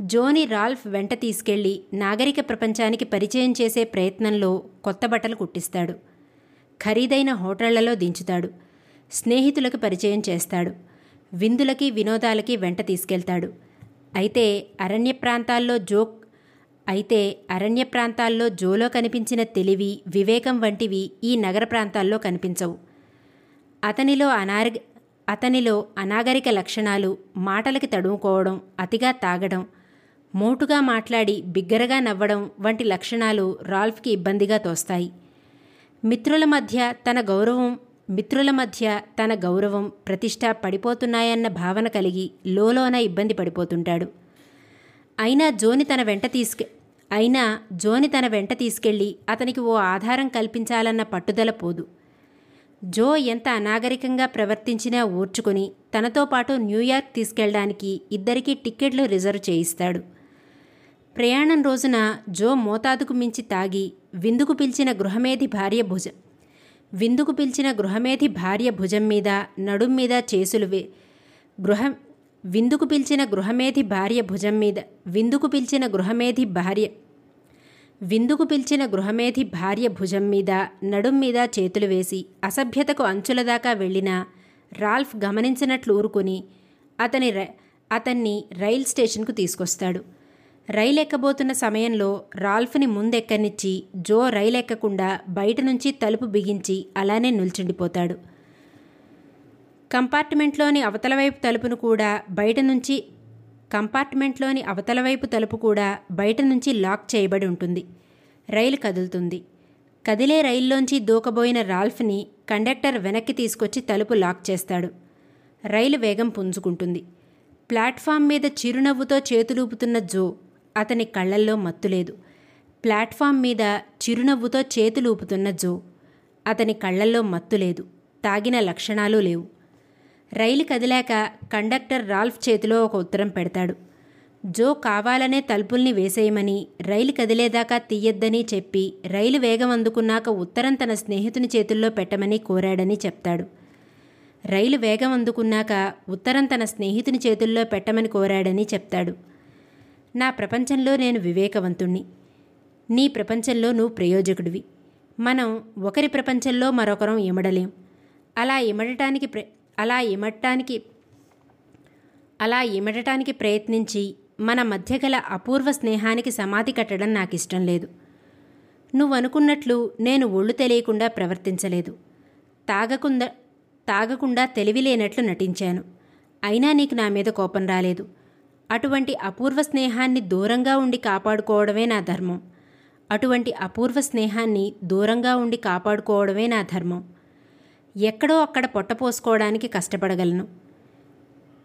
జోని రాల్ఫ్ వెంట తీసుకెళ్ళి నాగరిక ప్రపంచానికి పరిచయం చేసే ప్రయత్నంలో కొత్త బట్టలు కుట్టిస్తాడు. ఖరీదైన హోటళ్ళలో దించుతాడు. స్నేహితులకు పరిచయం చేస్తాడు. విందులకి వినోదాలకి వెంట తీసుకెళ్తాడు. అయితే అరణ్య ప్రాంతాల్లో జోక్ అయితే అరణ్య ప్రాంతాల్లో జోలో కనిపించిన తెలివి వివేకం వంటివి ఈ నగర ప్రాంతాల్లో కనిపించవు. అతనిలో అనాగ అతనిలో అనాగరిక లక్షణాలు మాటలకి తడుముకోవడం అతిగా తాగడం మోటుగా మాట్లాడి బిగ్గరగా నవ్వడం వంటి లక్షణాలు రాల్ఫ్కి ఇబ్బందిగా తోస్తాయి. మిత్రుల మధ్య తన గౌరవం మిత్రుల మధ్య తన గౌరవం ప్రతిష్ట పడిపోతున్నాయన్న భావన కలిగి లోలోన ఇబ్బంది పడిపోతుంటాడు. అయినా జోని తన వెంట తీసుకె అయినా జోని తన వెంట తీసుకెళ్ళి అతనికి ఓ ఆధారం కల్పించాలన్న పట్టుదల పోదు. జో ఎంత అనాగరికంగా ప్రవర్తించినా ఊర్చుకుని తనతో పాటు న్యూయార్క్ తీసుకెళ్ళడానికి ఇద్దరికీ టిక్కెట్లు రిజర్వ్ చేయిస్తాడు. ప్రయాణం రోజున జో మోతాదుకు మించి తాగి విందుకు పిలిచిన గృహమేధి భార్య భుజం. విందుకు పిలిచిన గృహమేధి భార్య భుజం మీద నడుం మీద చేసులు వే గృహ విందుకు పిలిచిన గృహమేధి భార్య భుజం మీద విందుకు పిలిచిన గృహమేధి భార్య విందుకు పిలిచిన గృహమేధి భార్య భుజం మీద నడుం మీద చేతులు వేసి అసభ్యతకు అంచుల దాకా వెళ్ళిన రాల్ఫ్ గమనించినట్లు ఊరుకుని అతని అతన్ని రైల్ స్టేషన్కు తీసుకొస్తాడు. రైలు ఎక్కబోతున్న సమయంలో రాల్ఫ్ని ముందెక్కనిచ్చి జో రైలు ఎక్కకుండా బయట నుంచి తలుపు బిగించి అలానే నిల్చుండిపోతాడు. కంపార్ట్మెంట్లోని అవతల వైపు తలుపును కూడా బయట నుంచి కంపార్ట్మెంట్లోని అవతల వైపు తలుపు కూడా బయట నుంచి లాక్ చేయబడి ఉంటుంది. రైలు కదులుతుంది. కదిలే రైల్లోంచి దూకబోయిన రాల్ఫ్ని కండక్టర్ వెనక్కి తీసుకొచ్చి తలుపు లాక్ చేస్తాడు. రైలు వేగం పుంజుకుంటుంది. ప్లాట్ఫామ్ మీద చిరునవ్వుతో చేతులూపుతున్న జో అతని కళ్ళల్లో మత్తులేదు ప్లాట్ఫామ్ మీద చిరునవ్వుతో చేతులూపుతున్న జో అతని కళ్ళల్లో మత్తులేదు తాగిన లక్షణాలు లేవు. రైలు కదిలాక కండక్టర్ రాల్ఫ్ చేతిలో ఒక ఉత్తరం పెడతాడు. జో కావాలనే తలుపుల్ని వేసేయమని రైలు కదిలేదాకా తీయొద్దని చెప్పి రైలు వేగం అందుకున్నాక ఉత్తరం తన స్నేహితుని చేతుల్లో పెట్టమని కోరాడని చెప్తాడు. రైలు వేగం అందుకున్నాక ఉత్తరం తన స్నేహితుని చేతుల్లో పెట్టమని కోరాడని చెప్తాడు. నా ప్రపంచంలో నేను వివేకవంతుణ్ణి. నీ ప్రపంచంలో నువ్వు ప్రయోజకుడివి. మనం ఒకరి ప్రపంచంలో మరొకరం ఇమడలేం అలా ఇమడటానికి ప్ర అలా ఇమట్టానికి అలా ఇమడటానికి ప్రయత్నించి మన మధ్య గల అపూర్వ స్నేహానికి సమాధి కట్టడం నాకు ఇష్టం లేదు. నువ్వు అనుకున్నట్లు నేను ఒళ్ళు తెలియకుండా ప్రవర్తించలేదు. తాగకుండా తాగకుండా తెలివిలేనట్లు నటించాను. అయినా నీకు నా మీద కోపం రాలేదు. అటువంటి అపూర్వ స్నేహాన్ని దూరంగా ఉండి కాపాడుకోవడమే నా ధర్మం. అటువంటి అపూర్వ స్నేహాన్ని దూరంగా ఉండి కాపాడుకోవడమే నా ధర్మం. ఎక్కడో అక్కడ పొట్ట పోసుకోవడానికి కష్టపడగలను.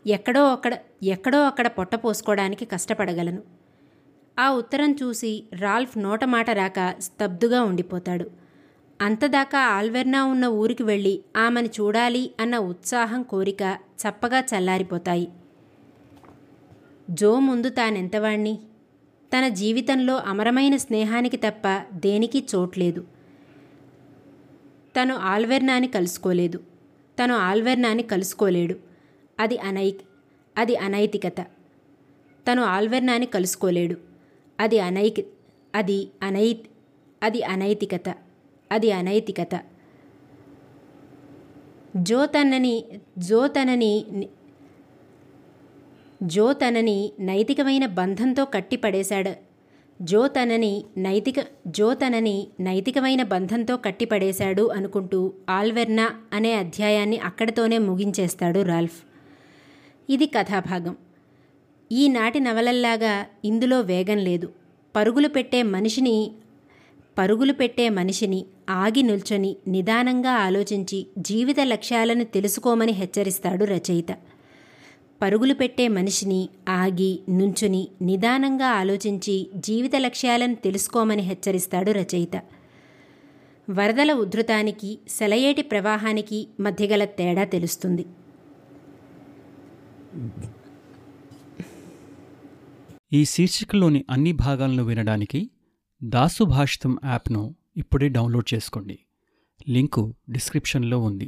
ఎక్కడో అక్కడ ఎక్కడో అక్కడ పొట్ట పోసుకోవడానికి కష్టపడగలను. ఆ ఉత్తరం చూసి రాల్ఫ్ నోట మాట రాక స్తబ్దుగా ఉండిపోతాడు. అంతదాకా ఆల్వెర్నా ఉన్న ఊరికి వెళ్ళి ఆమెను చూడాలి అన్న ఉత్సాహం కోరిక చప్పగా చల్లారిపోతాయి. జో ముందు తానెంతవాణ్ణి? తన జీవితంలో అమరమైన స్నేహానికి తప్ప దేనికి చోట్లేదు. తను ఆల్వెర్నాని కలుసుకోలేదు. తను ఆల్వెర్నాని కలుసుకోలేడు. అది అనై అది అనైతికత. తను ఆల్వెర్నాని కలుసుకోలేడు. అది అనైక్ అది అనై అది అనైతికత అది అనైతికత. జో తనని జో తనని జో తనని నైతికమైన బంధంతో కట్టిపడేశాడు. జో తనని నైతిక జో తనని నైతికమైన బంధంతో కట్టిపడేశాడు అనుకుంటూ ఆల్వెర్నా అనే అధ్యాయాన్ని అక్కడితోనే ముగించేస్తాడు రాల్ఫ్. ఇది కథాభాగం. ఈనాటి నవలల్లాగా ఇందులో వేగం లేదు. పరుగులు పెట్టే మనిషిని పరుగులు పెట్టే మనిషిని ఆగి నిల్చొని నిదానంగా ఆలోచించి జీవిత లక్ష్యాలను తెలుసుకోమని హెచ్చరిస్తాడు రచయిత. పరుగులు పెట్టే మనిషిని ఆగి నుంచుని నిదానంగా ఆలోచించి జీవిత లక్ష్యాలను తెలుసుకోమని హెచ్చరిస్తాడు రచయిత. వరదల ఉధృతానికి సెలయేటి ప్రవాహానికి మధ్యగల తేడా తెలుస్తుంది. ఈ శీర్షికలోని అన్ని భాగాలను వినడానికి దాసు భాషితం యాప్ను ఇప్పుడే డౌన్లోడ్ చేసుకోండి. లింకు డిస్క్రిప్షన్లో ఉంది.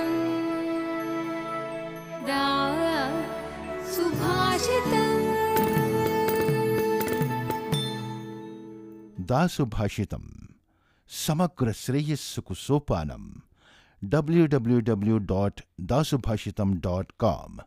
दासुभाषित समग्र श्रेयस को Sopanam W W W dot Dasubhashita dot com